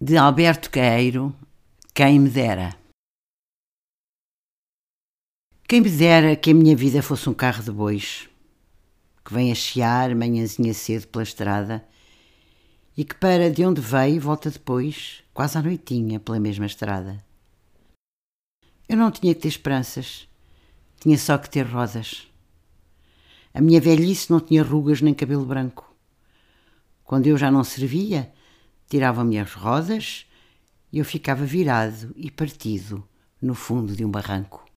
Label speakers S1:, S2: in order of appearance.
S1: de Alberto Caeiro, Quem me dera. Quem me dera que a minha vida fosse um carro de bois, que vem a chiar manhãzinha cedo pela estrada e que para de onde veio volta depois, quase à noitinha, pela mesma estrada. Eu não tinha que ter esperanças, tinha só que ter rodas. A minha velhice não tinha rugas nem cabelo branco. Quando eu já não servia, tiravam-me as rodas e eu ficava virado e partido no fundo de um barranco.